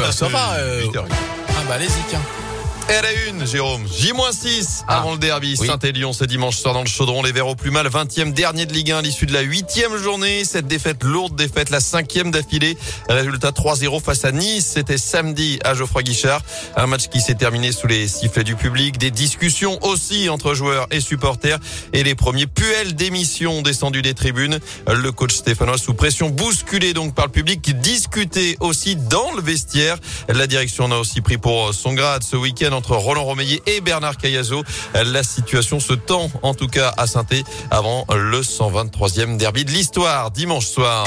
bah, ça va. euh, 8h. Ah bah allez-y, tiens. Une, Jérôme, J-6 Ah. Avant le derby. Oui. Saint-Élion ce dimanche soir dans le chaudron. Les Verts au plus mal, 20e dernier de Ligue 1 à l'issue de la huitième journée. Cette défaite, lourde défaite, la cinquième d'affilée. Résultat 3-0 face à Nice. C'était samedi à Geoffroy Guichard. Un match qui s'est terminé sous les sifflets du public. Des discussions aussi entre joueurs et supporters. Et les premiers puels d'émission descendus des tribunes. Le coach Stéphanois sous pression, bousculé donc par le public, qui discutait aussi dans le vestiaire. La direction en a aussi pris pour son grade ce week-end entre Roland Romeillet et Bernard Cayazo. La situation se tend en tout cas à saint avant le 123e derby de l'histoire dimanche soir.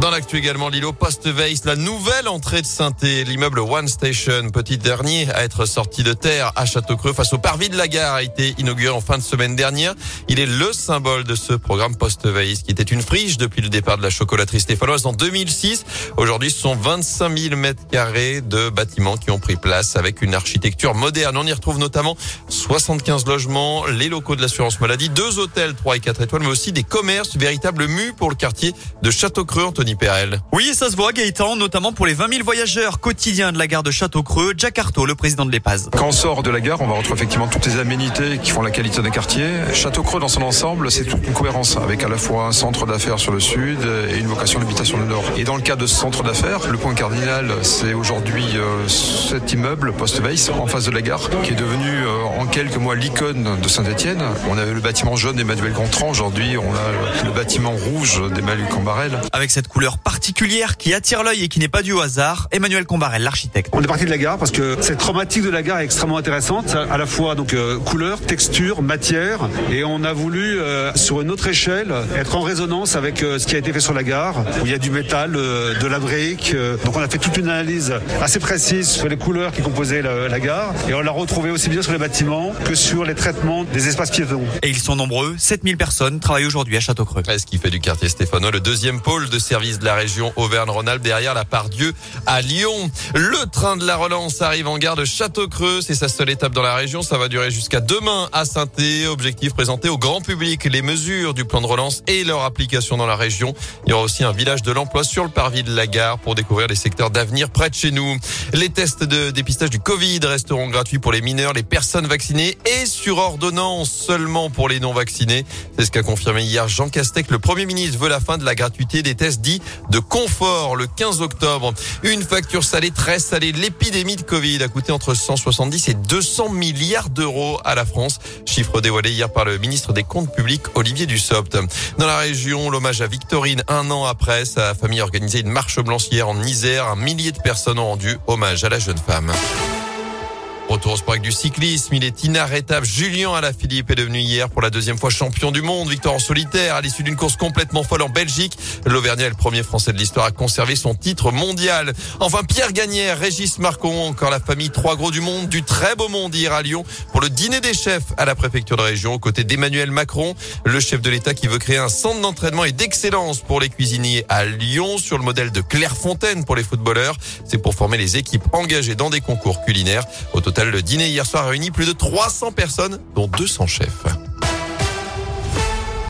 Dans l'actu également, Lilo Post-Weiss, la nouvelle entrée de saint l'immeuble One Station, petit dernier à être sorti de terre à Château-Creux face au parvis de la gare, a été inauguré en fin de semaine dernière. Il est le symbole de ce programme Post-Weiss, qui était une friche depuis le départ de la chocolaterie stéphanoise en 2006. Aujourd'hui, ce sont 25 000 mètres carrés de bâtiments qui ont pris place avec une architecture moderne. On y retrouve notamment 75 logements, les locaux de l'assurance maladie, deux hôtels 3 et 4 étoiles, mais aussi des commerces, véritable mue pour le quartier de Château-Creux, Anthony Perel. Oui, ça se voit, Gaëtan, notamment pour les 20 000 voyageurs quotidiens de la gare de Château-Creux. Jack Artaud, le président de l'EPAS. Quand on sort de la gare, on va retrouver effectivement toutes les aménités qui font la qualité d'un quartier. Château-Creux, dans son ensemble, c'est toute une cohérence avec à la fois un centre d'affaires sur le sud et une vocation d'habitation du nord. Et dans le cas de ce centre d'affaires, le point cardinal, c'est aujourd'hui euh, cet immeuble post-Weiss en face de la gare, qui est devenu euh, en quelques mois l'icône de Saint-Etienne. On avait le bâtiment jaune d'Emmanuel Gontran, aujourd'hui on a le bâtiment rouge d'Emmanuel Cambarel. Avec cette couleur particulière qui attire l'œil et qui n'est pas due au hasard, Emmanuel Combarel, l'architecte. On est parti de la gare parce que cette chromatique de la gare est extrêmement intéressante, à la fois donc euh, couleur, texture, matière, et on a voulu euh, sur une autre échelle être en résonance avec euh, ce qui a été fait sur la gare, où il y a du métal, euh, de la brique. euh, donc on a fait toute une analyse assez précise sur les couleurs qui composaient la, la gare, et on l'a retrouvé aussi bien sur les bâtiments que sur les traitements des espaces piétons. Et ils sont nombreux, 7000 personnes travaillent aujourd'hui à Château-Creux. Ce qui fait du quartier stéphanois le deuxième pôle de service de la région Auvergne-Rhône-Alpes derrière la part Dieu à Lyon. Le train de la relance arrive en gare de Château-Creux. C'est sa seule étape dans la région. Ça va durer jusqu'à demain à saint Objectif présenté au grand public les mesures du plan de relance et leur application dans la région. Il y aura aussi un village de l'emploi sur le parvis de la gare pour découvrir les secteurs d'avenir près de chez nous. Les tests de dépistage du Covid resteront gratuits pour les mineurs, les personnes vaccinées et sur ordonnance seulement pour les non vaccinés. C'est ce qu'a confirmé hier Jean Castex. Le Premier ministre veut la fin de la gratuité des tests dits de confort le 15 octobre. Une facture salée très salée. L'épidémie de Covid a coûté entre 170 et 200 milliards d'euros à la France. Chiffre dévoilé hier par le ministre des Comptes publics Olivier Dussopt. Dans la région, l'hommage à Victorine un an après. Sa famille a organisé une marche blanche hier en Isère. Un millier de personnes ont rendu hommage à la jeune femme. Retour au sport avec du cyclisme, il est inarrêtable. Julien Alaphilippe est devenu hier pour la deuxième fois champion du monde. Victoire en solitaire à l'issue d'une course complètement folle en Belgique. L'Auvergnat est le premier Français de l'histoire à conserver son titre mondial. Enfin, Pierre Gagnère, Régis Marcon, encore la famille Trois Gros du Monde, du très beau monde hier à Lyon pour le dîner des chefs à la préfecture de région aux côtés d'Emmanuel Macron, le chef de l'État qui veut créer un centre d'entraînement et d'excellence pour les cuisiniers à Lyon sur le modèle de Clairefontaine pour les footballeurs. C'est pour former les équipes engagées dans des concours culinaires. Au le dîner hier soir a réuni plus de 300 personnes, dont 200 chefs.